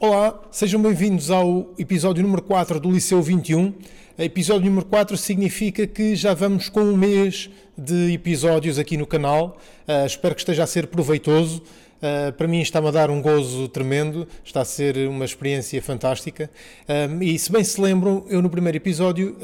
Olá, sejam bem-vindos ao episódio número 4 do Liceu 21. Episódio número 4 significa que já vamos com um mês de episódios aqui no canal. Uh, espero que esteja a ser proveitoso. Uh, para mim está-me a dar um gozo tremendo, está a ser uma experiência fantástica. Uh, e se bem se lembram, eu no primeiro episódio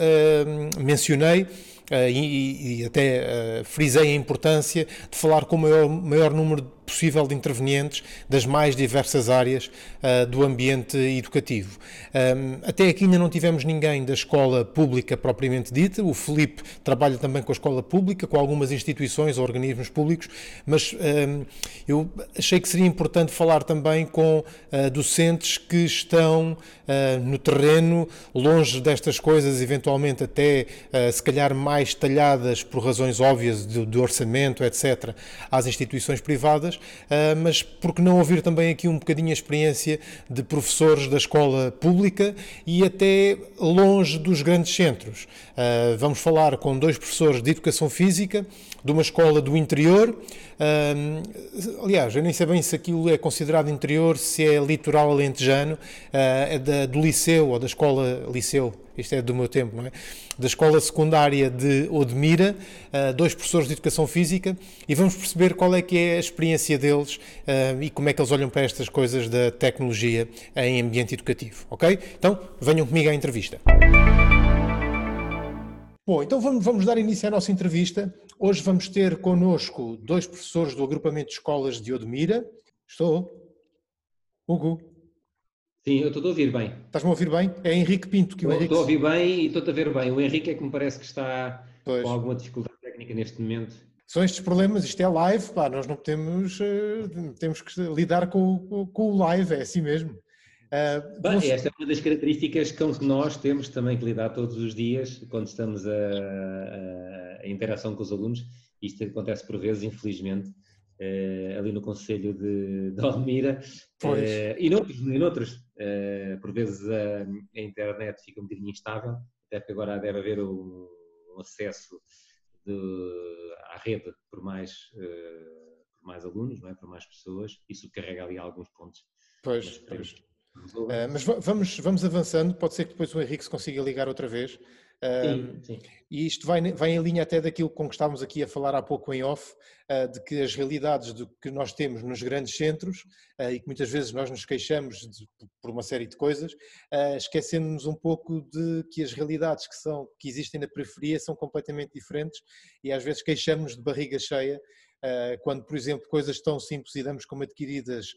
mencionei e, e, até frisei a importância de falar com o maior, maior número possível de intervenientes das mais diversas áreas uh, do ambiente educativo. Um, até aqui ainda não tivemos ninguém da escola pública propriamente dita, o Felipe trabalha também com a escola pública, com algumas instituições ou organismos públicos, mas um, eu achei que seria importante falar também com uh, docentes que estão uh, no terreno, longe destas coisas, eventualmente até se calhar mais talhadas por razões óbvias de, de orçamento, etc., às instituições privadas uh, mas por que não ouvir também aqui um bocadinho a experiência de professores da escola pública e até longe dos grandes centros. Uh, vamos falar com dois professores de educação física de uma escola do interior. Uh, aliás, eu nem sei bem se aquilo é considerado interior, se é litoral alentejano, é da, do liceu ou da escola liceu isto é do meu tempo, não é? Da Escola Secundária de Odmira, uh, dois professores de Educação Física, e vamos perceber qual é que é a experiência deles uh, e como é que eles olham para estas coisas da tecnologia em ambiente educativo, ok? Então, venham comigo à entrevista. Bom, então vamos, vamos dar início à nossa entrevista. Hoje vamos ter connosco dois professores do agrupamento de escolas de Odmira. Estou? Hugo? Sim, eu estou a ouvir bem. Estás-me a ouvir bem? É Henrique Pinto que o Henrique... Estou a ouvir bem e estou a ver bem. O Henrique é que me parece que está pois. com alguma dificuldade técnica neste momento. São estes problemas, isto é live, pá, nós não podemos, uh, temos que lidar com, com, o live, é assim mesmo. Uh, Bem, esta é uma das características que nós temos também que lidar todos os dias quando estamos a, a, a interação com os alunos. Isto acontece por vezes, infelizmente, uh, ali no Conselho de, de Almira uh, e noutros, e noutros uh, por vezes a, a, internet fica um bocadinho instável, até porque agora deve haver um, um acesso de, à rede por mais, por mais alunos, não é? por mais pessoas, e subcarrega ali alguns pontos. Pois, mas, pois. Mas vamos, vamos avançando, pode ser que depois o Henrique se consiga ligar outra vez. Sim, sim. E isto vai, vai em linha até daquilo com que estávamos aqui a falar há pouco em off, uh, de que as realidades do que nós temos nos grandes centros, uh, e que muitas vezes nós nos queixamos de, por uma série de coisas, uh, esquecendo-nos um pouco de que as realidades que, são, que existem na periferia são completamente diferentes e às vezes queixamos de barriga cheia quando, por exemplo, coisas tão simples e damos como adquiridas,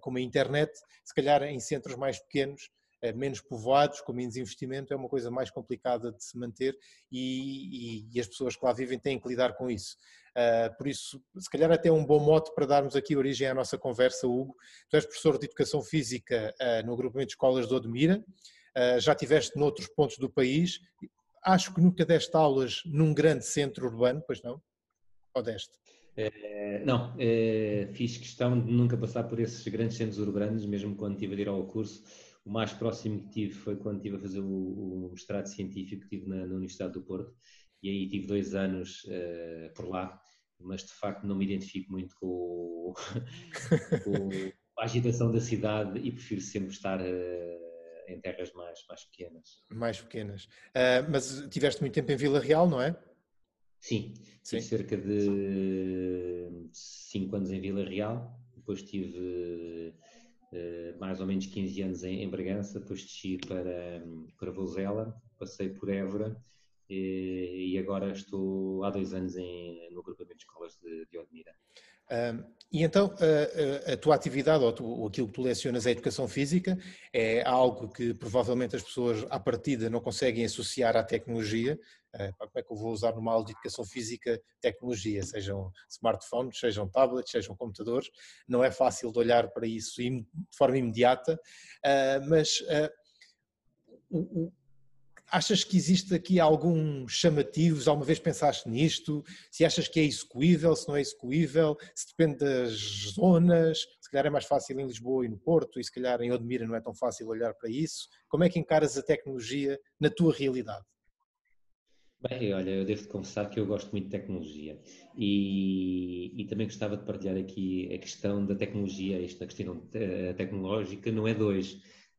como a internet, se calhar em centros mais pequenos, eh, menos povoados, com menos investimento, é uma coisa mais complicada de se manter e, e, e as pessoas que lá vivem têm que lidar com isso. Por isso, se calhar até um bom mote para darmos aqui origem à nossa conversa, Hugo. Tu és professor de Educação Física no agrupamento de escolas de Odmira, já estiveste noutros pontos do país, acho que nunca deste aulas num grande centro urbano, pois não? Ou deste? É, não, é, fiz questão de nunca passar por esses grandes centros urbanos, mesmo quando estive a ir ao curso o mais próximo que tive foi quando estive a fazer o, o mestrado científico que tive na, na, Universidade do Porto e aí tive dois anos uh, por lá, mas de facto não me identifico muito com, com a agitação da cidade e prefiro sempre estar uh, em terras mais, mais pequenas. Mais pequenas. Uh, mas tiveste muito tempo em Vila Real, não é? Sim, tive cerca de cinco anos em Vila Real, depois tive eh, mais ou menos 15 anos em, em Bragança, depois desci para, para Vozela, passei por Évora e, e agora estou há dois anos em, no agrupamento de escolas de, de Odmira. E então a, a, tua atividade ou, tu, ou aquilo que tu lecionas é educação física, é algo que provavelmente as pessoas à partida não conseguem associar à tecnologia. Uh, como é que eu vou usar numa aula de educação física tecnologia, sejam smartphones, sejam tablets, sejam computadores, não é fácil de olhar para isso de forma imediata, uh, mas o, Achas que existe aqui algum chamativo? Alguma vez pensaste nisto? Se achas que é execuível, se não é execuível, se depende das zonas, se calhar é mais fácil em Lisboa e no Porto, e se calhar em Odmira não é tão fácil olhar para isso. Como é que encaras a tecnologia na tua realidade? Bem, olha, eu devo confessar que eu gosto muito de tecnologia e, e, também gostava de partilhar aqui a questão da tecnologia, esta questão tecnológica não é dois.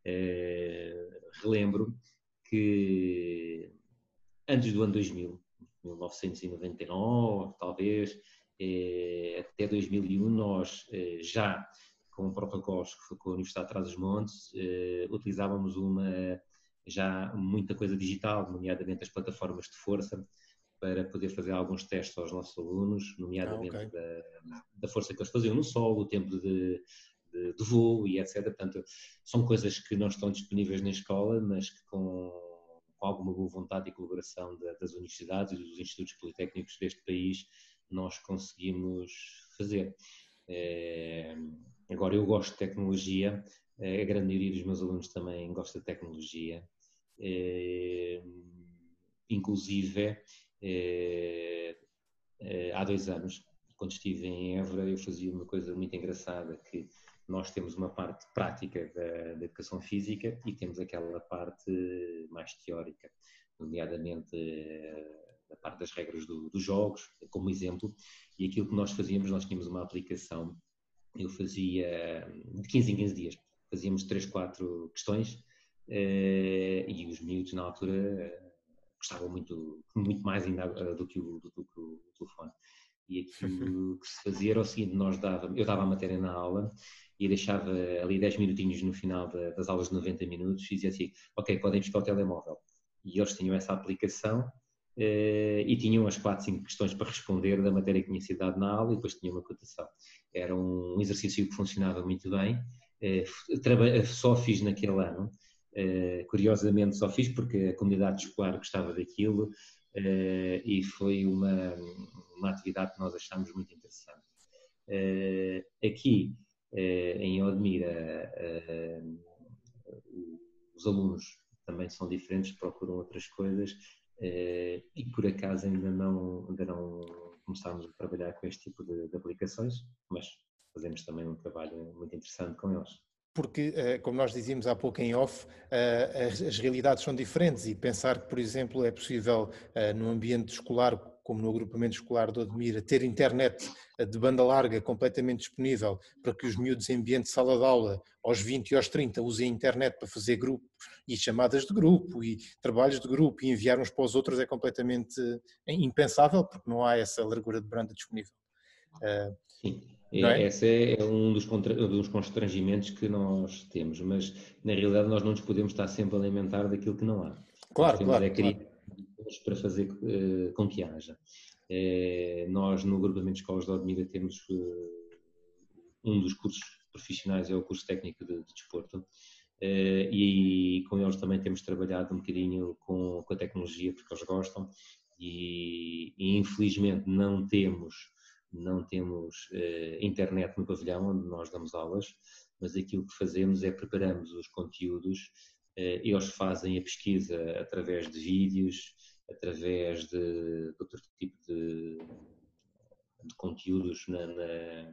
Uh, relembro que antes do ano 2000, 1999, talvez, eh, até 2001, nós eh, já, com protocolos que foi com a Universidade de Trás-os-Montes, eh, utilizávamos uma já muita coisa digital, nomeadamente as plataformas de força, para poder fazer alguns testes aos nossos alunos, nomeadamente ah, okay. da, da, força que eles faziam no solo, o tempo de, de, de, voo e etc. Portanto, são coisas que não estão disponíveis na escola, mas que com, com alguma boa vontade e colaboração da, das universidades e dos institutos politécnicos deste país, nós conseguimos fazer. É, agora, eu gosto de tecnologia, a grande maioria dos meus alunos também gosta de tecnologia. Eh, inclusive, eh, eh, há dois anos, quando estive em Évora, eu fazia uma coisa muito engraçada, que nós temos uma parte prática da, da educação física e temos aquela parte mais teórica, nomeadamente a parte das regras do, dos jogos, como exemplo, e aquilo que nós fazíamos, nós tínhamos uma aplicação, eu fazia de 15 em 15 dias, fazíamos 3, 4 questões eh, e os miúdos na altura eh, gostavam muito, muito mais ainda eh, do que o, do, do que o telefone. E aquilo que se fazia era o seguinte, nós dava, eu dava a matéria na aula e deixava ali 10 minutinhos no final das aulas de 90 minutos e dizia assim, ok, podem buscar o telemóvel. E eles tinham essa aplicação e tinham as 4, 5 questões para responder da matéria que tinha sido dada na aula e depois tinha uma cotação. Era um exercício que funcionava muito bem, só fiz naquele ano, Uh, curiosamente só fiz porque a comunidade escolar gostava daquilo e foi uma, uma atividade que nós achámos muito interessante. Aqui em Odmira, os alunos também são diferentes, procuram outras coisas e por acaso ainda não, ainda não começámos a trabalhar com este tipo de, de aplicações, mas fazemos também um trabalho muito interessante com eles. Porque, eh, como nós dizíamos há pouco em off, eh, as realidades são diferentes e pensar que, por exemplo, é possível eh, no ambiente escolar, como no agrupamento escolar do Admira, ter internet de banda larga completamente disponível para que os miúdos em ambiente de sala de aula, aos 20 e aos 30, usem a internet para fazer grupo e chamadas de grupo e trabalhos de grupo e enviar uns para os outros é completamente impensável porque não há essa largura de banda disponível. Sim. É? Esse é, um dos, dos constrangimentos que nós temos, mas na realidade nós não nos podemos estar sempre a alimentar daquilo que não há. Claro, nós claro. É criar claro. Para fazer uh, com que haja. Uh, nós no agrupamento de escolas de Odmira temos uh, um dos cursos profissionais é o curso técnico de, de desporto e com eles também temos trabalhado um bocadinho com, com a tecnologia porque eles gostam e, e infelizmente não temos não temos internet no pavilhão onde nós damos aulas, mas aquilo que fazemos é preparamos os conteúdos, eles fazem a pesquisa através de vídeos, através de, de outro tipo de, de conteúdos na, na,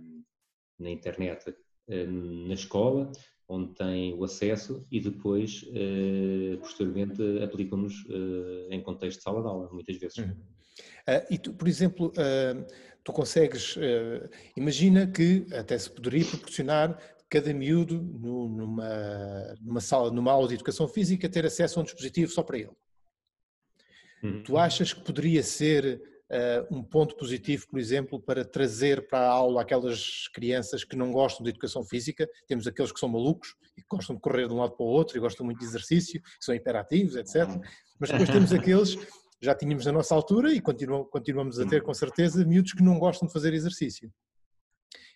na internet uh, na escola, onde têm o acesso e depois, posteriormente, aplicam-nos em contexto de sala de aula, muitas vezes. Uhum. Uh, e tu, por exemplo, uh, tu consegues, uh, imagina que até se poderia proporcionar cada miúdo no, numa, numa sala, numa aula de educação física, ter acesso a um dispositivo só para ele. Uhum. Tu achas que poderia ser um ponto positivo, por exemplo, para trazer para a aula aquelas crianças que não gostam de educação física? Temos aqueles que são malucos e que gostam de correr de um lado para o outro e gostam muito de exercício, que são hiperativos, etc. Uhum. Mas depois temos aqueles já tínhamos na nossa altura e continuamos a ter com certeza miúdos que não gostam de fazer exercício.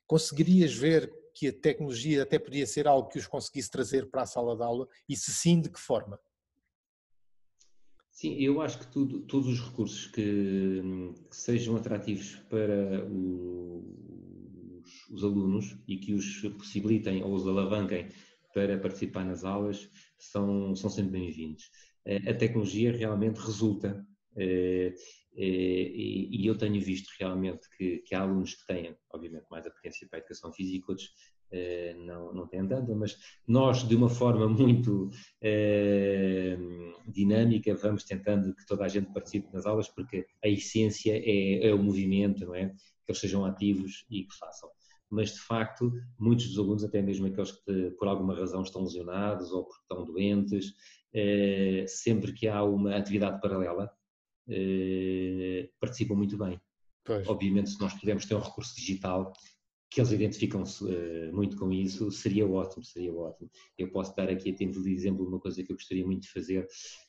Conseguirias ver que a tecnologia até podia ser algo que os conseguisse trazer para a sala de aula e se sim, de que forma? Sim, eu acho que tudo, todos os recursos que, que sejam atrativos para os, os, alunos e que os possibilitem ou os alavanquem para participar nas aulas são, são sempre bem-vindos. A tecnologia realmente resulta eh, eh, e eu tenho visto realmente que, que há alunos que têm, obviamente mais a pequena competência para a educação física, outros eh, não, não têm tanta, mas nós, de uma forma muito eh, dinâmica, vamos tentando que toda a gente participe nas aulas, porque a essência é, é o movimento, não é? Que eles sejam ativos e que façam mas de facto muitos dos alunos, até mesmo aqueles que por alguma razão estão lesionados ou porque estão doentes, eh, sempre que há uma atividade paralela, eh, participam muito bem. Pois. Obviamente, se nós pudermos ter um recurso digital que eles identificam-se uh, muito com isso, seria ótimo, seria ótimo. Eu posso dar aqui a título de exemplo uma coisa que eu gostaria muito de fazer,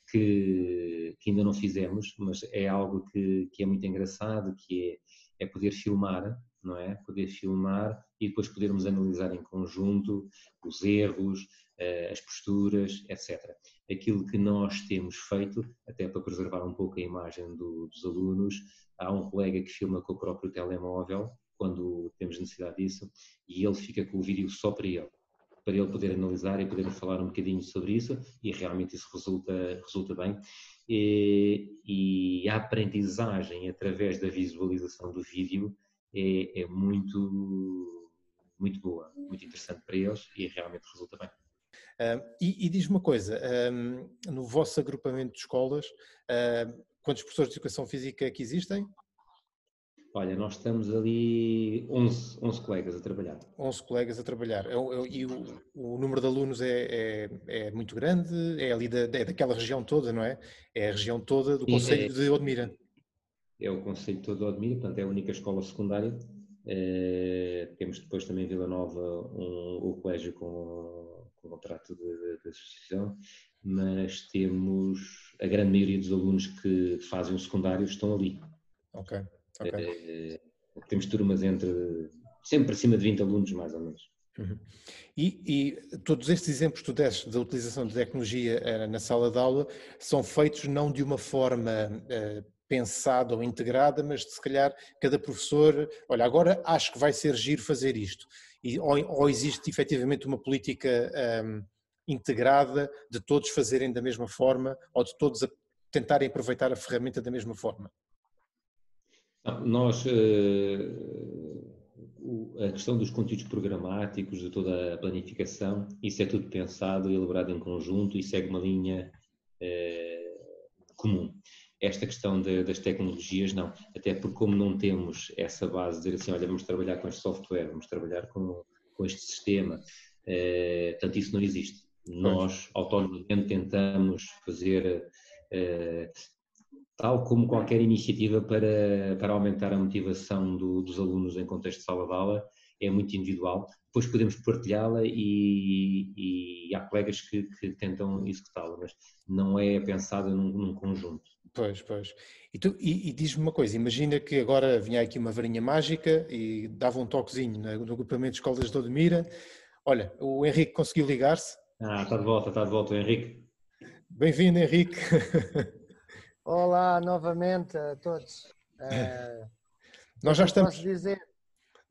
que, que ainda não fizemos, mas é algo que, que é muito engraçado, que é, é poder filmar, não é? Poder filmar e depois podermos analisar em conjunto os erros, uh, as posturas, etc. Aquilo que nós temos feito, até para preservar um pouco a imagem do, dos alunos, há um colega que filma com o próprio telemóvel, quando temos necessidade disso, e ele fica com o vídeo só para ele, para ele poder analisar e poder falar um bocadinho sobre isso, e realmente isso resulta, resulta bem. E, e a aprendizagem através da visualização do vídeo é, é muito, muito boa, muito interessante para eles e realmente resulta bem. Uh, e, e diz uma coisa, no vosso agrupamento de escolas, uh, quantos professores de Educação Física é que existem? Olha, nós estamos ali 11, 11 colegas a trabalhar. 11 colegas a trabalhar. É é e o, o número de alunos é, é, é, muito grande? É ali da, é daquela região toda, não é? É a região toda do Conselho de Odmira. É o Conselho todo de Odmira, portanto é a única escola secundária. É, temos depois também em Vila Nova um, o colégio com, com contrato de, de associação, mas temos a grande maioria dos alunos que fazem o secundário estão ali. Ok. Okay. É, temos turmas entre sempre acima de 20 alunos, mais ou menos. Uhum. E, e, todos estes exemplos que tu deste da utilização de tecnologia uh, na sala de aula são feitos não de uma forma uh, pensada ou integrada, mas de se calhar cada professor, olha, agora acho que vai ser giro fazer isto. E, ou, ou existe efetivamente uma política um, integrada de todos fazerem da mesma forma ou de todos tentarem aproveitar a ferramenta da mesma forma? Nós, eh, a questão dos conteúdos programáticos, de toda a planificação, isso é tudo pensado e elaborado em conjunto e segue uma linha eh, comum. Esta questão de, das tecnologias, não. Até porque, como não temos essa base de dizer assim, olha, vamos trabalhar com este software, vamos trabalhar com, com este sistema, eh, portanto, isso não existe. Nós, autonomamente, tentamos fazer tal como qualquer iniciativa para, para aumentar a motivação do, dos alunos em contexto de sala de aula, é muito individual. Depois podemos partilhá-la e, e, há colegas que, que tentam executá-la, mas não é pensada num, num conjunto. Pois, pois. E, tu, e, e diz-me uma coisa, imagina que agora vinha aqui uma varinha mágica e dava um toquezinho no agrupamento de escolas de Odmira. Olha, o Henrique conseguiu ligar-se. Ah, está de volta, está de volta o Henrique. Bem-vindo, Henrique. Olá novamente a todos. Uh, nós já estamos. Dizer?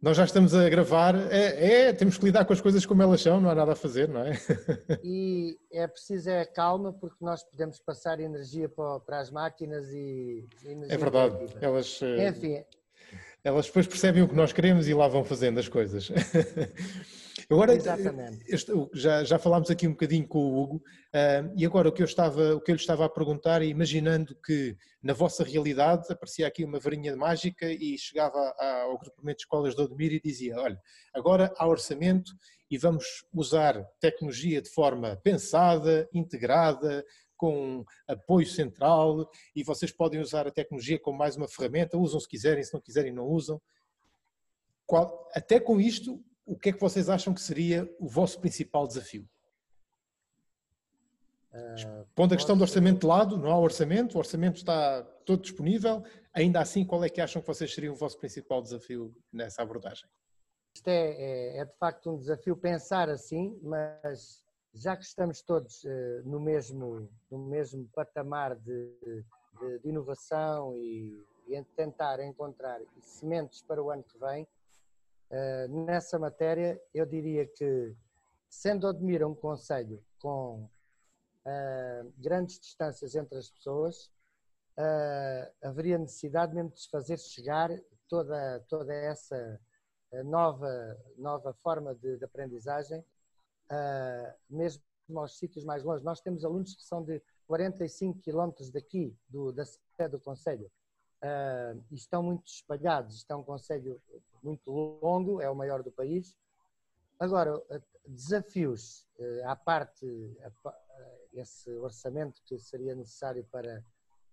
Nós já estamos a gravar. É, é, temos que lidar com as coisas como elas são, não há nada a fazer, não é? E é preciso é calma porque nós podemos passar energia para, para as máquinas e. É verdade. Elas. Eh, Enfim. Elas depois percebem o que nós queremos e lá vão fazendo as coisas. Agora, Exatamente. Este, já, já falámos aqui um bocadinho com o Hugo, uh, e agora o que, eu estava, o que eu lhe estava a perguntar, imaginando que na vossa realidade aparecia aqui uma varinha mágica e chegava ao grupamento de escolas de Odmir e dizia: olha, agora há orçamento e vamos usar tecnologia de forma pensada, integrada, com apoio central e vocês podem usar a tecnologia como mais uma ferramenta, usam se quiserem, se não quiserem não usam. Qual, até com isto, o que é que vocês acham que seria o vosso principal desafio? Uh, Pondo a questão do orçamento de lado, não há orçamento, o orçamento está todo disponível, ainda assim, qual é que acham que vocês seriam o vosso principal desafio nessa abordagem? Isto é, é, é de facto um desafio pensar assim, mas já que estamos todos uh, no, mesmo, no mesmo patamar de, de, de inovação e, e tentar encontrar sementes para o ano que vem, Uh, nessa matéria, eu diria que, sendo Odmira um conselho com uh, grandes distâncias entre as pessoas, uh, haveria necessidade mesmo de se fazer chegar toda, toda essa nova, nova forma de, de aprendizagem, mesmo aos sítios mais longe. Nós temos alunos que são de 45 quilómetros daqui, do, da sede do Conselho, e estão muito espalhados. Isto é um Conselho muito longo, é o maior do país. Agora, desafios uh, à parte, esse orçamento que seria necessário para,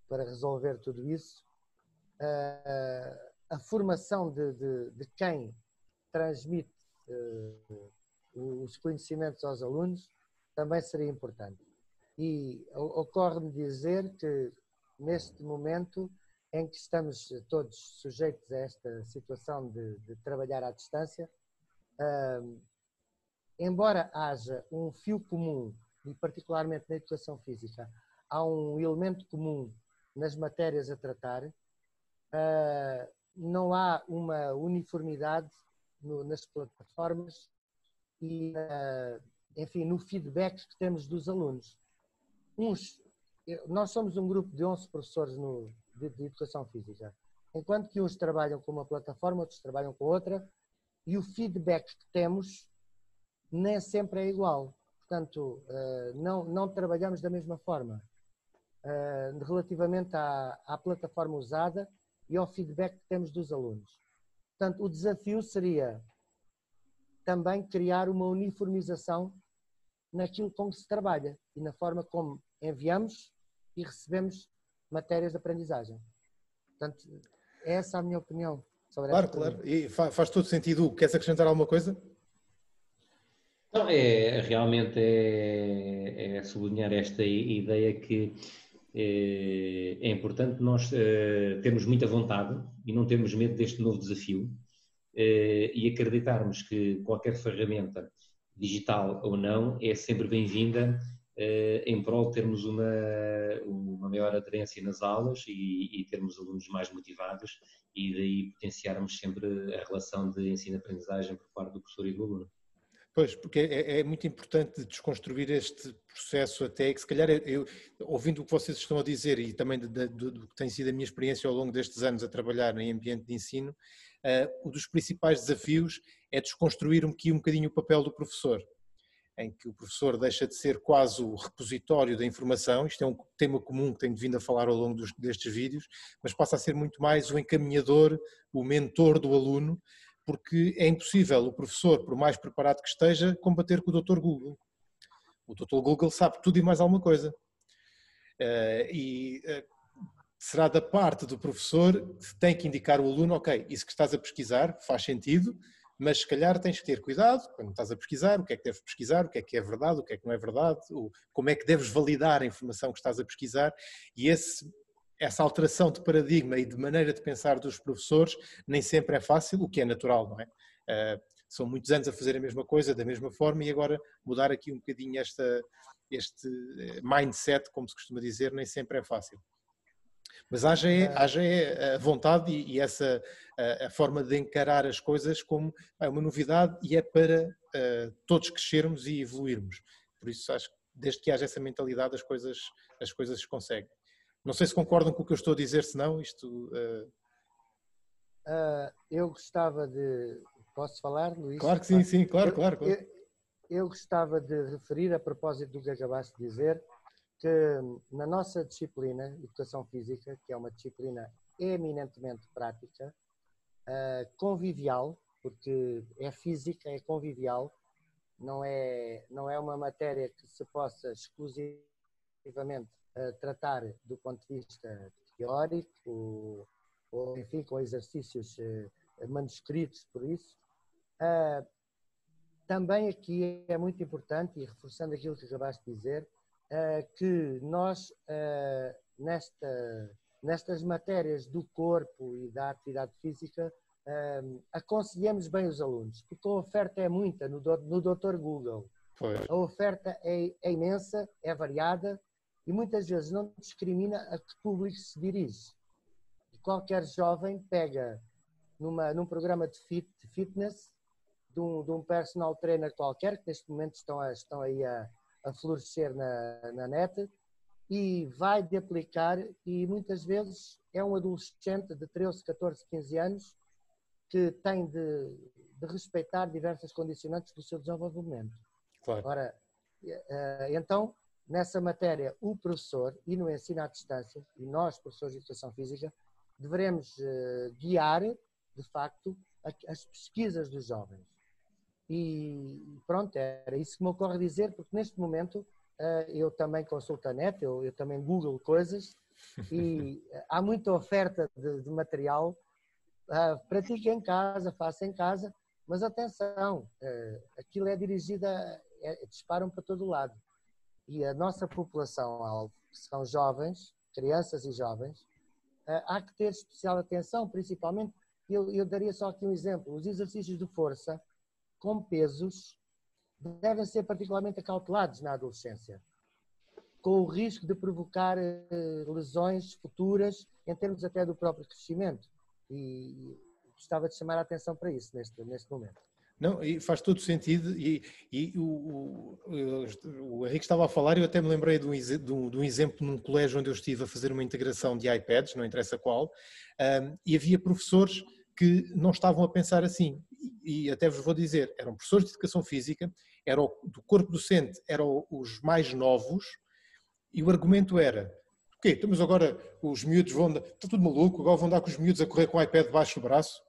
para resolver tudo isso, uh, a formação de, de, de quem transmite os conhecimentos aos alunos também seria importante. E ocorre-me dizer que neste momento em que estamos todos sujeitos a esta situação de, de trabalhar à distância, uh, embora haja um fio comum, e particularmente na educação física, há um elemento comum nas matérias a tratar, uh, não há uma uniformidade no, nas plataformas e, uh, enfim, no feedback que temos dos alunos. Uns, nós somos um grupo de 11 professores no, de, de educação física, enquanto que uns trabalham com uma plataforma, outros trabalham com outra, e o feedback que temos nem sempre é igual. Portanto, uh, não, não trabalhamos da mesma forma. Uh, relativamente à, à plataforma usada e ao feedback que temos dos alunos. Portanto, o desafio seria também criar uma uniformização naquilo com que se trabalha e na forma como enviamos e recebemos matérias de aprendizagem. Portanto, essa é a minha opinião sobre Claro, claro. E faz todo sentido. Queres acrescentar alguma coisa? Não, é, realmente é, é sublinhar esta ideia que é, é importante nós é, termos muita vontade e não termos medo deste novo desafio é, e acreditarmos que qualquer ferramenta, digital ou não, é sempre bem-vinda em prol de termos uma, uma maior aderência nas aulas e, e termos alunos mais motivados e daí potenciarmos sempre a relação de ensino-aprendizagem por parte do professor e do aluno. Pois, porque é, é, muito importante desconstruir este processo até que se calhar eu, ouvindo o que vocês estão a dizer e também do que tem sido a minha experiência ao longo destes anos a trabalhar em ambiente de ensino, uh, um dos principais desafios é desconstruir um, um bocadinho o papel do professor, em que o professor deixa de ser quase o repositório da informação, isto é um tema comum que tenho vindo a falar ao longo dos, destes vídeos, mas passa a ser muito mais o encaminhador, o mentor do aluno, porque é impossível o professor, por mais preparado que esteja, combater com o Dr. Google. O Dr. Google sabe tudo e mais alguma coisa. Eh, e eh, será da parte do professor que tem que indicar o aluno, ok, isso que estás a pesquisar faz sentido, mas se calhar tens que ter cuidado quando estás a pesquisar, o que é que deves pesquisar, o que é que é verdade, o que é que não é verdade, como é que deves validar a informação que estás a pesquisar, e esse essa alteração de paradigma e de maneira de pensar dos professores nem sempre é fácil, o que é natural, não é? Uh, são muitos anos a fazer a mesma coisa, da mesma forma, e agora mudar aqui um bocadinho esta, este eh, mindset, como se costuma dizer, nem sempre é fácil. Mas haja é, haja é a vontade e, e essa a, a, forma de encarar as coisas como é uma novidade e é para uh, todos crescermos e evoluirmos. Por isso acho que desde que haja essa mentalidade as coisas, as coisas se conseguem. Não sei se concordam com o que eu estou a dizer, se não, isto... Uh... Uh, eu gostava de... Posso falar, Luís? Claro que sim, sim, claro, claro. claro. Eu, eu gostava de referir, a propósito do que acabaste de dizer, que na nossa disciplina, Educação Física, que é uma disciplina eminentemente prática, uh, convivial, porque é física, é convivial, não é, não é uma matéria que se possa exclusivamente tratar do ponto de vista teórico, ou, enfim, com exercícios uh, manuscritos por isso. Também aqui é muito importante, e reforçando aquilo que acabaste de dizer, que nós, nesta, nestas matérias do corpo e da atividade física, aconselhamos bem os alunos, porque a oferta é muita no, no Dr. Google. A oferta é, é imensa, é variada, e muitas vezes não discrimina a que público se dirige. Qualquer jovem pega numa, num programa de, fit, de fitness de um, de um, personal trainer qualquer, que neste momento estão, a, estão aí a, a florescer na, na net, e vai de aplicar, e muitas vezes é um adolescente de 13, 14, 15 anos que tem de, de respeitar diversas condicionantes do seu desenvolvimento. Claro. Ora, eh, então, nessa matéria, o professor, e no ensino à distância, e nós, professores de educação física, devemos eh, guiar, de facto, as pesquisas dos jovens. E pronto, era isso que me ocorre dizer, porque neste momento eh, eu também consulto a net, eu, eu também google coisas e há muita oferta de, de material. Uh, pratique em casa, faça em casa, mas atenção, uh, aquilo é dirigida, é, disparam para todo lado. E a nossa população, que são jovens, crianças e jovens, uh, há que ter especial atenção, principalmente, eu, eu daria só aqui um exemplo, os exercícios de força com pesos devem ser particularmente acautelados na adolescência, com o risco de provocar eh, lesões futuras em termos até do próprio crescimento. E gostava de chamar a atenção para isso neste, neste momento. Não, e faz todo sentido, e, e o, o, o, Henrique estava a falar, eu até me lembrei de um, de, um, exemplo num colégio onde eu estive a fazer uma integração de iPads, não interessa qual, um, e havia professores que não estavam a pensar assim. E, até vos vou dizer, eram professores de educação física, era o, do corpo docente, eram os mais novos, e o argumento era: o quê? Estamos agora, os miúdos vão. Está tudo maluco, agora vão andar com os miúdos a correr com o iPad debaixo do braço?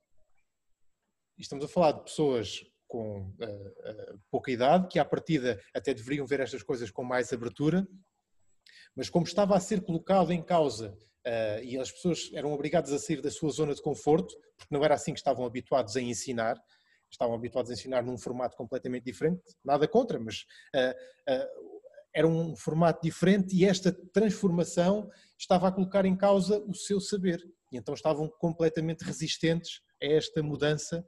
E estamos a falar de pessoas com uh, uh, pouca idade, que à partida até deveriam ver estas coisas com mais abertura, mas como estava a ser colocado em causa Uh, e as pessoas eram obrigadas a sair da sua zona de conforto, porque não era assim que estavam habituados a ensinar, estavam habituados a ensinar num formato completamente diferente, nada contra, mas uh, uh, era um formato diferente e esta transformação estava a colocar em causa o seu saber. E então estavam completamente resistentes a esta mudança,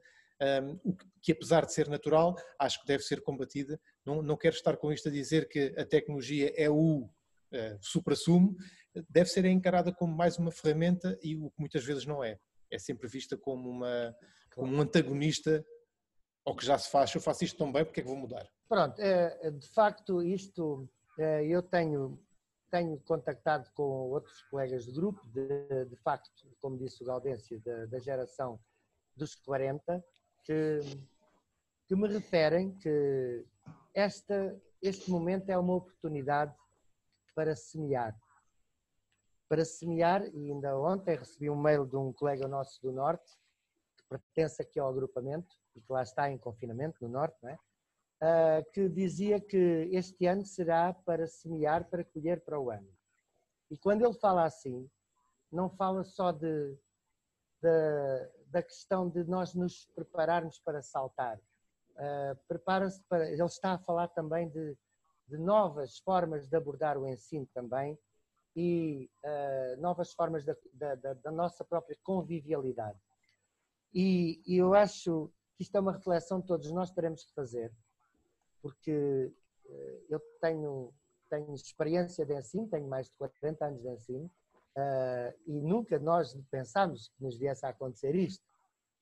um, que apesar de ser natural, acho que deve ser combatida. Não, não quero estar com isto a dizer que a tecnologia é o uh, supra-sumo, deve ser encarada como mais uma ferramenta e o que muitas vezes não é. É sempre vista como, uma, como um antagonista ao que já se faz. Eu faço isto tão bem, porque é que vou mudar? Pronto, é, de facto, isto é, eu tenho, tenho contactado com outros colegas de grupo, de, de facto, como disse o Gaudêncio, da, da geração dos 40, que, que me referem que esta, este momento é uma oportunidade para semear. Para semear, e ainda ontem recebi um mail de um colega nosso do Norte, que pertence aqui ao agrupamento, e que lá está em confinamento no Norte, não é? Uh, que dizia que este ano será para semear, para colher para o ano. E quando ele fala assim, não fala só de, de da questão de nós nos prepararmos para saltar. Uh, Prepara-se para. Ele está a falar também de de novas formas de abordar o ensino também e uh, novas formas da, da, da, nossa própria convivialidade. E, e, eu acho que isto é uma reflexão que todos nós teremos que fazer, porque uh, eu tenho, tenho experiência de ensino, tenho mais de 40 anos de ensino, uh, e nunca nós pensámos que nos viesse a acontecer isto,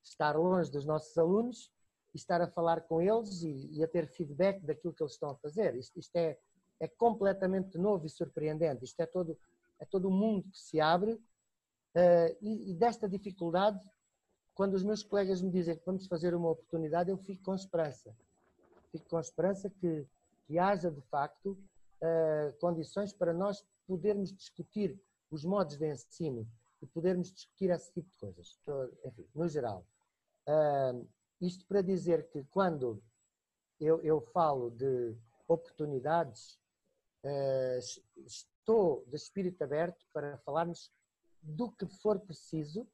estar longe dos nossos alunos e estar a falar com eles e, e, a ter feedback daquilo que eles estão a fazer. Isto, isto é, é completamente novo e surpreendente. Isto é todo, é todo um mundo que se abre uh, e, desta dificuldade, quando os meus colegas me dizem que vamos fazer uma oportunidade, eu fico com esperança. Fico com esperança que, que haja, de facto, uh, condições para nós podermos discutir os modos de ensino e podermos discutir esse tipo de coisas. Enfim, no geral. Isto para dizer que quando eu, eu falo de oportunidades, estou de espírito aberto para falarmos do que for preciso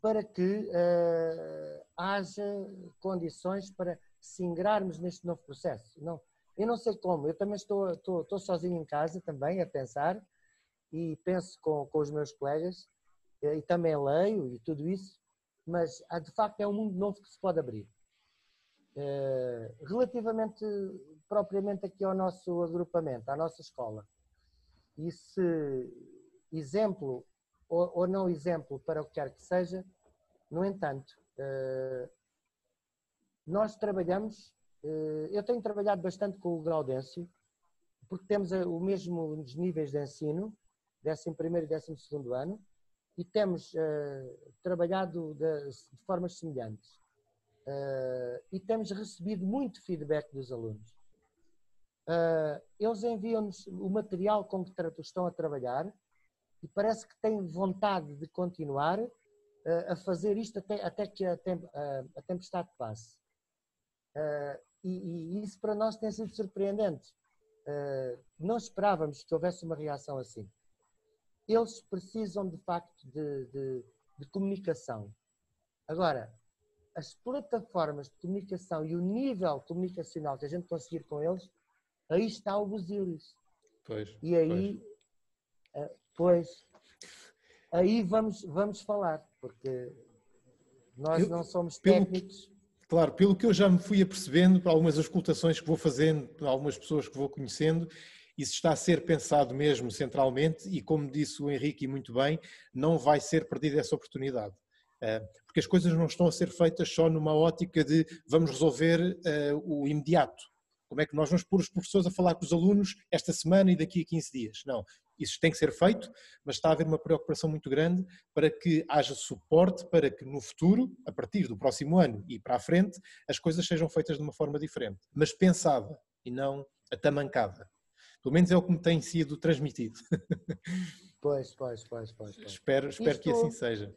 para que uh, haja condições para singrarmos neste novo processo. Não, eu não sei como, eu também estou, estou, estou sozinho em casa também a pensar e penso com, com os meus colegas eh, e também leio e tudo isso mas de facto é um mundo novo que se pode abrir. Eh, relativamente propriamente aqui ao nosso agrupamento, à nossa escola, e se exemplo ou, ou não exemplo para o que quer que seja, no entanto, eh, nós trabalhamos, eh, eu tenho trabalhado bastante com o Gaudêncio, porque temos o mesmo níveis de ensino, 11 e 12 ano, e temos trabalhado de, de, formas semelhantes. E temos recebido muito feedback dos alunos. Uh, eles enviam-nos o material com que estão a trabalhar e parece que têm vontade de continuar a fazer isto até, até que a, tem, a tempestade passe. E, e, isso para nós tem sido surpreendente. não esperávamos que houvesse uma reação assim eles precisam de facto de, de, de comunicação. Agora, as plataformas de comunicação e o nível comunicacional que a gente conseguir com eles, aí está o busilis. Pois. E aí, pois, eh, pois aí vamos, vamos falar, porque nós eu, não somos técnicos. Pelo, claro, pelo que eu já me fui apercebendo, algumas auscultações que vou fazendo, algumas pessoas que vou conhecendo, isso está a ser pensado mesmo centralmente e, como disse o Henrique muito bem, não vai ser perdida essa oportunidade. Eh, porque as coisas não estão a ser feitas só numa ótica de vamos resolver eh, o imediato. Como é que nós vamos pôr os professores a falar com os alunos esta semana e daqui a 15 dias? Não, isso tem que ser feito, mas está a haver uma preocupação muito grande para que haja suporte para que no futuro, a partir do próximo ano e para a frente, as coisas sejam feitas de uma forma diferente, mas pensada e não atamancada. Pelo menos é o que me tem sido transmitido. Pois, pois, pois, pois. pois. Espero, espero Isto, que assim seja.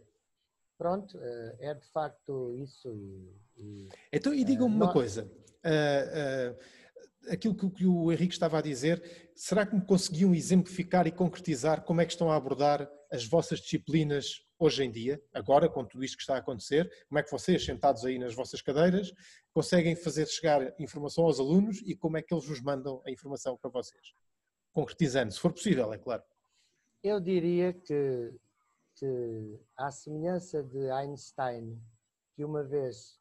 Pronto, eh, é de facto isso. E, e então, e digam-me uma nós... coisa. Uh, uh, aquilo que, que, o Henrique estava a dizer, será que me conseguiam exemplificar e concretizar como é que estão a abordar as vossas disciplinas hoje em dia, agora com tudo isto que está a acontecer, como é que vocês, sentados aí nas vossas cadeiras, conseguem fazer chegar informação aos alunos e como é que eles vos mandam a informação para vocês? Concretizando, se for possível, é claro. Eu diria que, que à semelhança de Einstein, que uma vez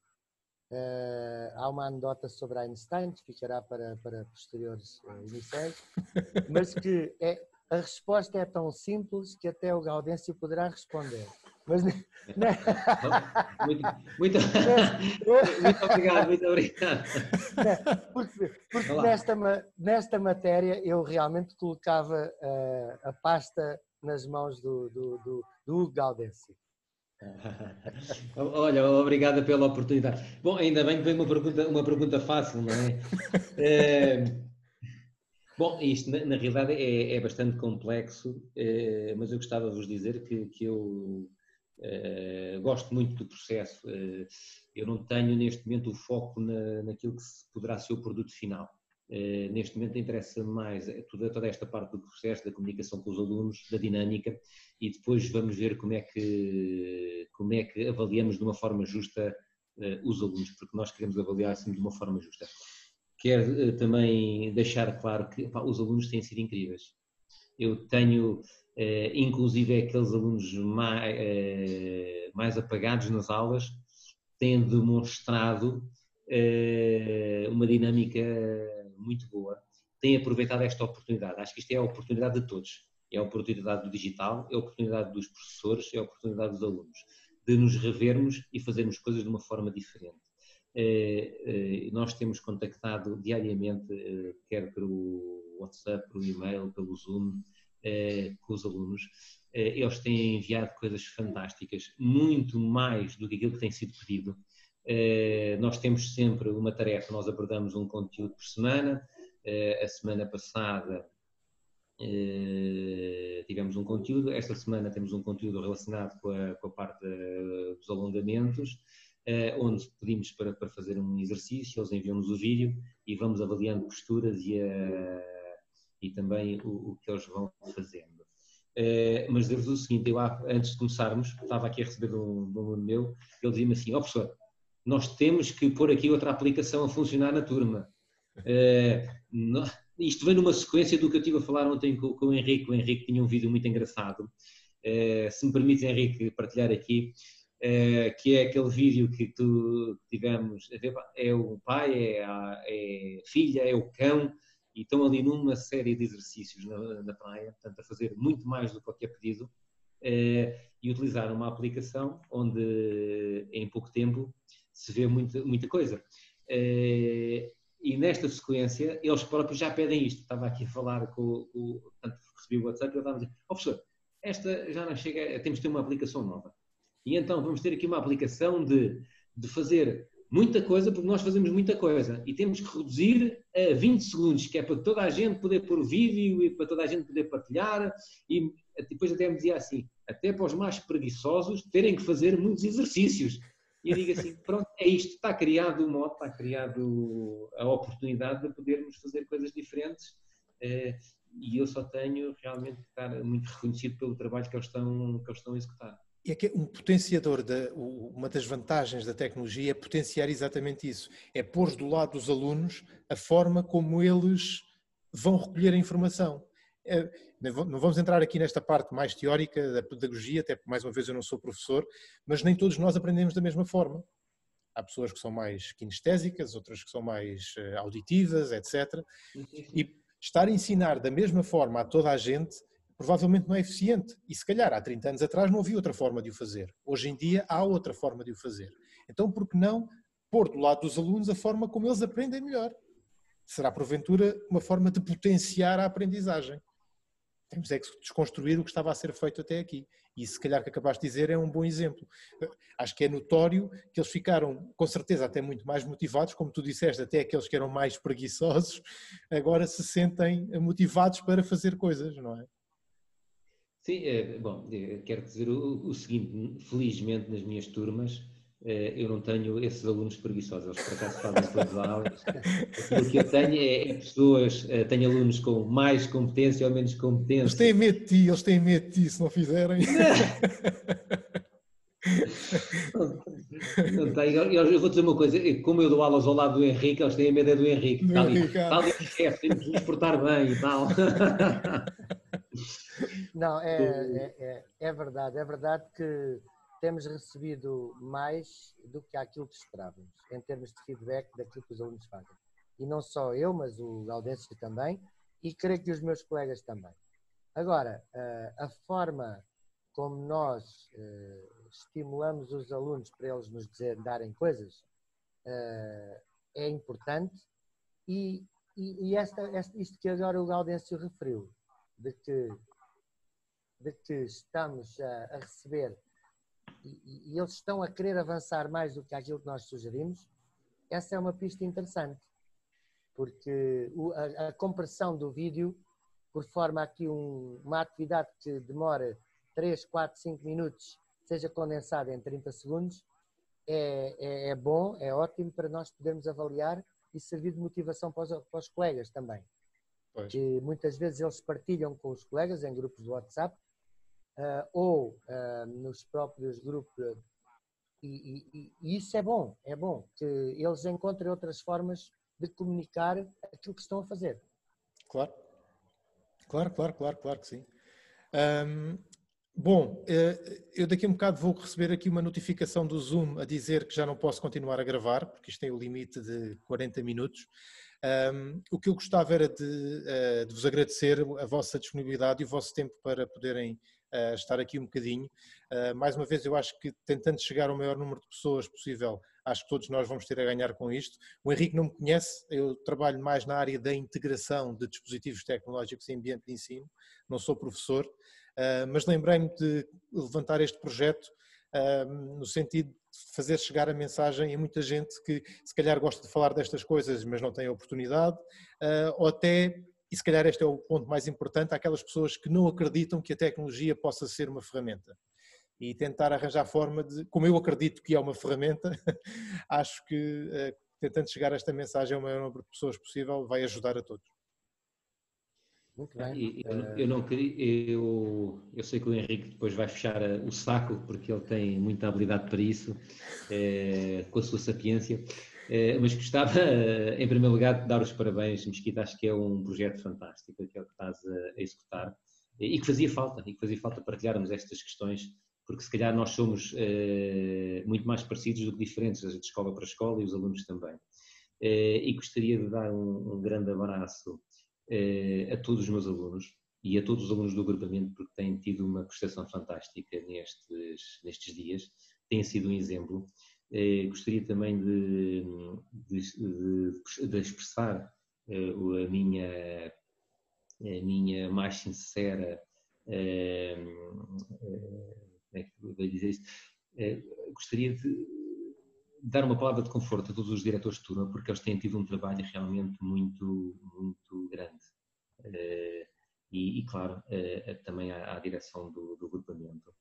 uh, há uma anedota sobre Einstein, que ficará para, para posteriores uh, iniciais, mas que é, a resposta é tão simples que até o Gaudêncio poderá responder. Mas, muito, muito, muito obrigado, muito obrigado. Porque, porque nesta, nesta matéria eu realmente colocava uh, a pasta nas mãos do, do, do, do Gaudêncio. Olha, obrigada pela oportunidade. Bom, ainda bem que veio uma pergunta, uma pergunta fácil, não é? é Bom, isto na, na realidade é, é, bastante complexo, eh, mas eu gostava de vos dizer que, que eu eh, gosto muito do processo. Eu não tenho neste momento o foco na, naquilo que poderá ser o produto final. neste momento interessa mais toda, toda esta parte do processo, da comunicação com os alunos, da dinâmica, e depois vamos ver como é que, como é que avaliamos de uma forma justa os alunos, porque nós queremos avaliar sempre de uma forma justa. Quero eh, também deixar claro que pá, os alunos têm sido incríveis. Eu tenho, eh, inclusive, aqueles alunos mais, eh, mais apagados nas aulas, têm demonstrado uma dinâmica muito boa, têm aproveitado esta oportunidade. Acho que isto é a oportunidade de todos. É a oportunidade do digital, é a oportunidade dos professores, é a oportunidade dos alunos, de nos revermos e fazermos coisas de uma forma diferente. Eh, eh, nós temos contactado diariamente, eh, quer pelo WhatsApp, pelo e-mail, pelo Zoom, com os alunos. Eles têm enviado coisas fantásticas, muito mais do que aquilo que tem sido pedido. Nós temos sempre uma tarefa, nós abordamos um conteúdo por semana. A semana passada tivemos um conteúdo, esta semana temos um conteúdo relacionado com a, com a parte dos alongamentos. Eh, onde pedimos para, para fazer um exercício, eles enviam-nos o vídeo e vamos avaliando posturas e, a, e também o, o, que eles vão fazendo. Uh, mas devo o seguinte, eu antes de começarmos, estava aqui a receber um, um aluno meu, ele dizia-me assim, ó oh, professor, nós temos que pôr aqui outra aplicação a funcionar na turma. Uh, isto vem numa sequência do que eu estive a falar ontem com, com o Henrique, o Henrique tinha um vídeo muito engraçado, uh, se me permite Henrique partilhar aqui, eh, que é aquele vídeo que tu tivemos, é o pai, é a, é a filha, é o cão, e estão ali numa série de exercícios na, na praia, portanto, a fazer muito mais do que qualquer pedido, eh, e utilizar uma aplicação onde em pouco tempo se vê muita, muita coisa. Eh, e nesta sequência, eles próprios já pedem isto. Estava aqui a falar com, o. Portanto, recebi o WhatsApp e eu estava a dizer: oh, professor, esta já não chega, temos de ter uma aplicação nova. E então vamos ter aqui uma aplicação de, de fazer muita coisa, porque nós fazemos muita coisa e temos que reduzir a 20 segundos, que é para toda a gente poder pôr vídeo e para toda a gente poder partilhar. E depois até me dizia assim: até para os mais preguiçosos terem que fazer muitos exercícios. E eu digo assim: pronto, é isto, está criado o modo, está criado a oportunidade de podermos fazer coisas diferentes. Eh, e eu só tenho realmente que estar muito reconhecido pelo trabalho que eles estão, que eles estão a executar. E é que um potenciador, da, uma das vantagens da tecnologia é potenciar exatamente isso. É pôr do lado dos alunos a forma como eles vão recolher a informação. É, não vamos entrar aqui nesta parte mais teórica da pedagogia, até porque mais uma vez eu não sou professor, mas nem todos nós aprendemos da mesma forma. Há pessoas que são mais kinestésicas, outras que são mais eh, auditivas, etc. E estar a ensinar da mesma forma a toda a gente provavelmente não é eficiente. E se calhar há 30 anos atrás não havia outra forma de o fazer. Hoje em dia há outra forma de o fazer. Então, por que não pôr do lado dos alunos a forma como eles aprendem melhor? Será, porventura, uma forma de potenciar a aprendizagem. Temos é que desconstruir o que estava a ser feito até aqui. E se calhar que acabaste de dizer é um bom exemplo. Acho que é notório que eles ficaram, com certeza, até muito mais motivados, como tu disseste, até aqueles que eram mais preguiçosos, agora se sentem motivados para fazer coisas, não é? Sim, é, bom, quero dizer o, o, seguinte: felizmente nas minhas turmas eu não tenho esses alunos preguiçosos, eles por acaso fazem todas as aulas. O que eu tenho é, é pessoas, é, tenho alunos com mais competência ou menos competência. Eles têm medo de ti, eles têm medo de ti se não fizerem. Não, não eu, vou dizer uma coisa, como eu dou aulas ao lado do Henrique, eles têm medo é do Henrique. Do tal, Henrique, tal, tal, chefe, temos de nos portar bem e tal. Não, é, é, é, é, verdade, é verdade que temos recebido mais do que aquilo que esperávamos, em termos de feedback daquilo que os alunos fazem. E não só eu, mas o Gaudêncio também, e creio que os meus colegas também. Agora, eh, a forma como nós eh, estimulamos os alunos para eles nos darem coisas eh, é importante e, e, esta, isto que agora o Gaudêncio referiu, de que de que estamos a receber e, e, eles estão a querer avançar mais do que aquilo que nós sugerimos, essa é uma pista interessante, porque a, a, compressão do vídeo, por forma aqui um, uma atividade que demora 3, 4, 5 minutos, seja condensada em 30 segundos, é, é, é, bom, é ótimo para nós podermos avaliar e servir de motivação para os, para os colegas também. Pois. Que muitas vezes eles partilham com os colegas em grupos do WhatsApp uh, ou uh, nos próprios grupos. E, e, e, isso é bom, é bom que eles encontrem outras formas de comunicar aquilo que estão a fazer. Claro, claro, claro, claro, claro que sim. Um, bom, eh, eu daqui a um bocado vou receber aqui uma notificação do Zoom a dizer que já não posso continuar a gravar, porque isto tem o limite de 40 minutos. Um, o que eu gostava era de, uh, de, vos agradecer a vossa disponibilidade e o vosso tempo para poderem uh, estar aqui um bocadinho. Uh, mais uma vez, eu acho que tentando chegar ao maior número de pessoas possível, acho que todos nós vamos ter a ganhar com isto. O Henrique não me conhece, eu trabalho mais na área da integração de dispositivos tecnológicos em ambiente de ensino, não sou professor, uh, mas lembrei-me de levantar este projeto no sentido de fazer chegar a mensagem a muita gente que se calhar gosta de falar destas coisas, mas não tem a oportunidade, ou até e se calhar este é o ponto mais importante, aquelas pessoas que não acreditam que a tecnologia possa ser uma ferramenta. E tentar arranjar forma de, como eu acredito que é uma ferramenta, acho que uh, tentando chegar a esta mensagem ao maior número de pessoas possível vai ajudar a todos. Muito bem. Eu, eu, não queria, eu, eu sei que o Henrique depois vai fechar eh, o saco, porque ele tem muita habilidade para isso, é, com a sua sapiência. Eh, mas gostava, eh, em primeiro lugar, de dar os parabéns, Mesquita, acho que é um projeto fantástico, aquele que estás a executar, e que fazia falta, e que fazia falta partilharmos estas questões, porque se calhar nós somos eh, muito mais parecidos do que diferentes, de escola para escola e os alunos também. E gostaria de dar um, grande abraço a todos os meus alunos, e a todos os alunos do agrupamento, porque têm tido uma prestação fantástica nestes, nestes dias, têm sido um exemplo. Eh, gostaria também de, de, de, de expressar eh, a, minha, a minha mais sincera é, é, é, dizer isto? gostaria de dar uma palavra de conforto a todos os diretores de turma, porque eles têm tido um trabalho realmente muito, muito grande. E, e, claro, também à, à direção do, do grupamento,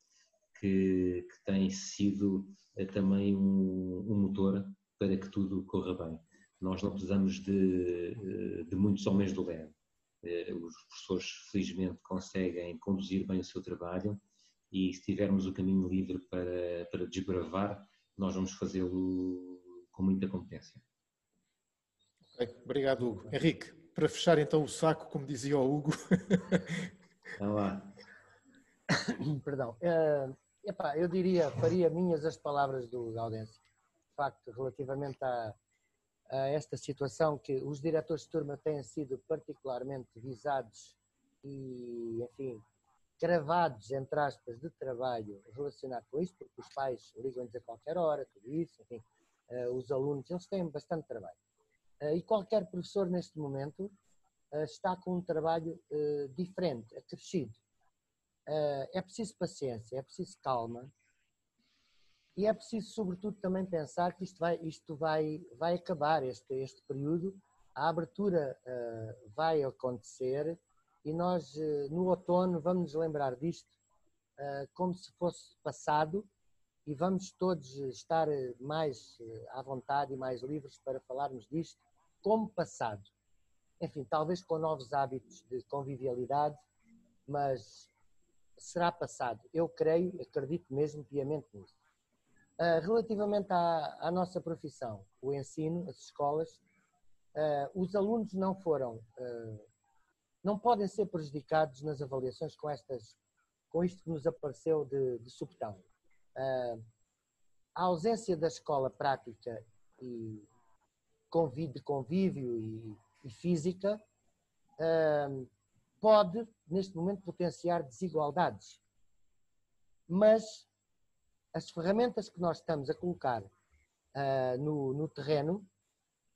que, que, tem sido também um, um motor para que tudo corra bem. Nós não precisamos de, de muitos homens do LED. Eh, os professores, felizmente, conseguem conduzir bem o seu trabalho e se tivermos o caminho livre para, para desbravar, nós vamos fazê-lo com muita competência. Okay, obrigado, Hugo. Henrique, para fechar então o saco, como dizia o Hugo. Vamos lá. Perdão. Uh, epá, eu diria, faria minhas as palavras do Gaudêncio facto, relativamente a, a, esta situação, que os diretores de turma têm sido particularmente visados e, enfim, cravados, entre aspas, de trabalho relacionado com isto, porque os pais ligam-lhes a qualquer hora, tudo isso, enfim, uh, os alunos, eles têm bastante trabalho. Uh, e qualquer professor neste momento uh, está com um trabalho diferente, acrescido. É preciso paciência, é preciso calma, e é preciso, sobretudo, também pensar que isto vai, isto vai, vai acabar, este, este período, a abertura uh, vai acontecer e nós, uh, no outono, vamos nos lembrar disto como se fosse passado e vamos todos estar mais à vontade e mais livres para falarmos disto como passado. Enfim, talvez com novos hábitos de convivialidade, mas será passado. Eu creio, acredito mesmo piamente nisso. Uh, relativamente à, à, nossa profissão, o ensino, as escolas, uh, os alunos não foram, uh, não podem ser prejudicados nas avaliações com estas, com isto que nos apareceu de, de subtão. a ausência da escola prática e convívio, de convívio e, e física pode, neste momento, potenciar desigualdades. Mas as ferramentas que nós estamos a colocar uh, no, no, terreno,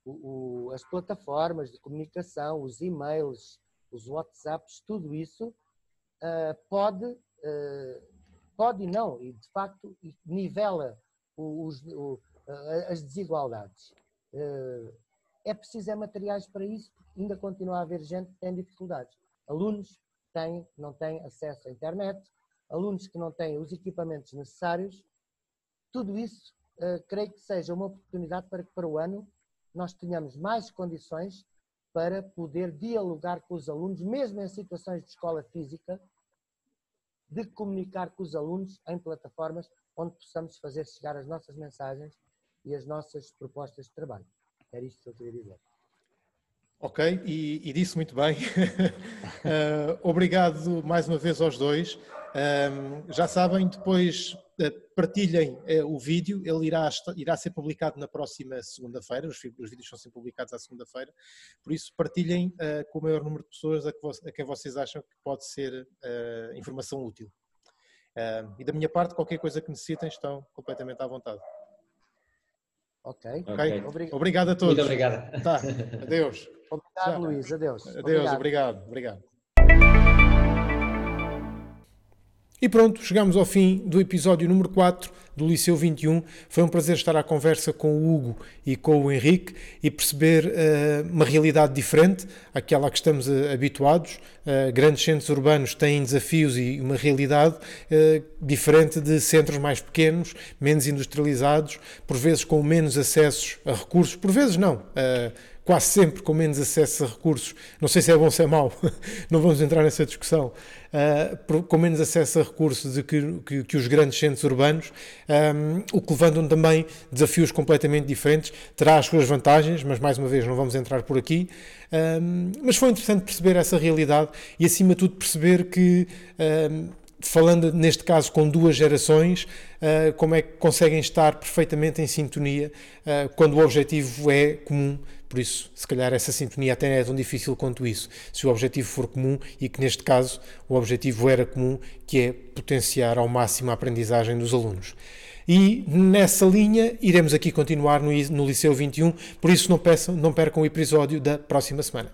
o, o, as plataformas de comunicação, os e-mails, os WhatsApps, tudo isso uh, pode, uh, pode e não, e de facto nivela o, as desigualdades. é preciso é materiais para isso, porque ainda continua a haver gente que tem dificuldades. Alunos têm, não têm acesso à internet, alunos que não têm os equipamentos necessários, tudo isso uh, creio que seja uma oportunidade para que para o ano nós tenhamos mais condições para poder dialogar com os alunos, mesmo em situações de escola física, de comunicar com os alunos em plataformas onde possamos fazer chegar as nossas mensagens e as nossas propostas de trabalho. Era isto que eu queria dizer. Ok, e, e disse muito bem. uh, obrigado mais uma vez aos dois. Um, já sabem, depois uh, partilhem uh, o vídeo, ele irá, irá ser publicado na próxima segunda-feira, os, os, vídeos são sempre publicados à segunda-feira, por isso partilhem com o maior número de pessoas a, que, a quem vocês acham que pode ser informação útil. e da minha parte, qualquer coisa que necessitem, estão completamente à vontade. Ok. okay. Obrigado a todos. Muito obrigado. Tá. Adeus. Obrigado, Luís. Adeus. Adeus, obrigado. obrigado. E pronto, chegamos ao fim do episódio número 4 do Liceu 21. Foi um prazer estar à conversa com o Hugo e com o Henrique e perceber uh, uma realidade diferente àquela a que estamos uh, habituados. Uh, grandes centros urbanos têm desafios e uma realidade diferente de centros mais pequenos, menos industrializados, por vezes com menos acessos a recursos, por vezes não quase sempre com menos acesso a recursos, não sei se é bom ou se é mau, não vamos entrar nessa discussão, uh, com menos acesso a recursos de que, que, que os grandes centros urbanos, um, o que levantam também desafios completamente diferentes, terá as suas vantagens, mas mais uma vez não vamos entrar por aqui, um, mas foi interessante perceber essa realidade e acima de tudo perceber que um, falando neste caso com duas gerações, uh, como é que conseguem estar perfeitamente em sintonia uh, quando o objetivo é comum por isso, se calhar essa sintonia até é tão difícil quanto isso, se o objetivo for comum e que neste caso o objetivo era comum, que é potenciar ao máximo a aprendizagem dos alunos. E nessa linha iremos aqui continuar no, no Liceu 21, por isso não, peçam, não percam o episódio da próxima semana.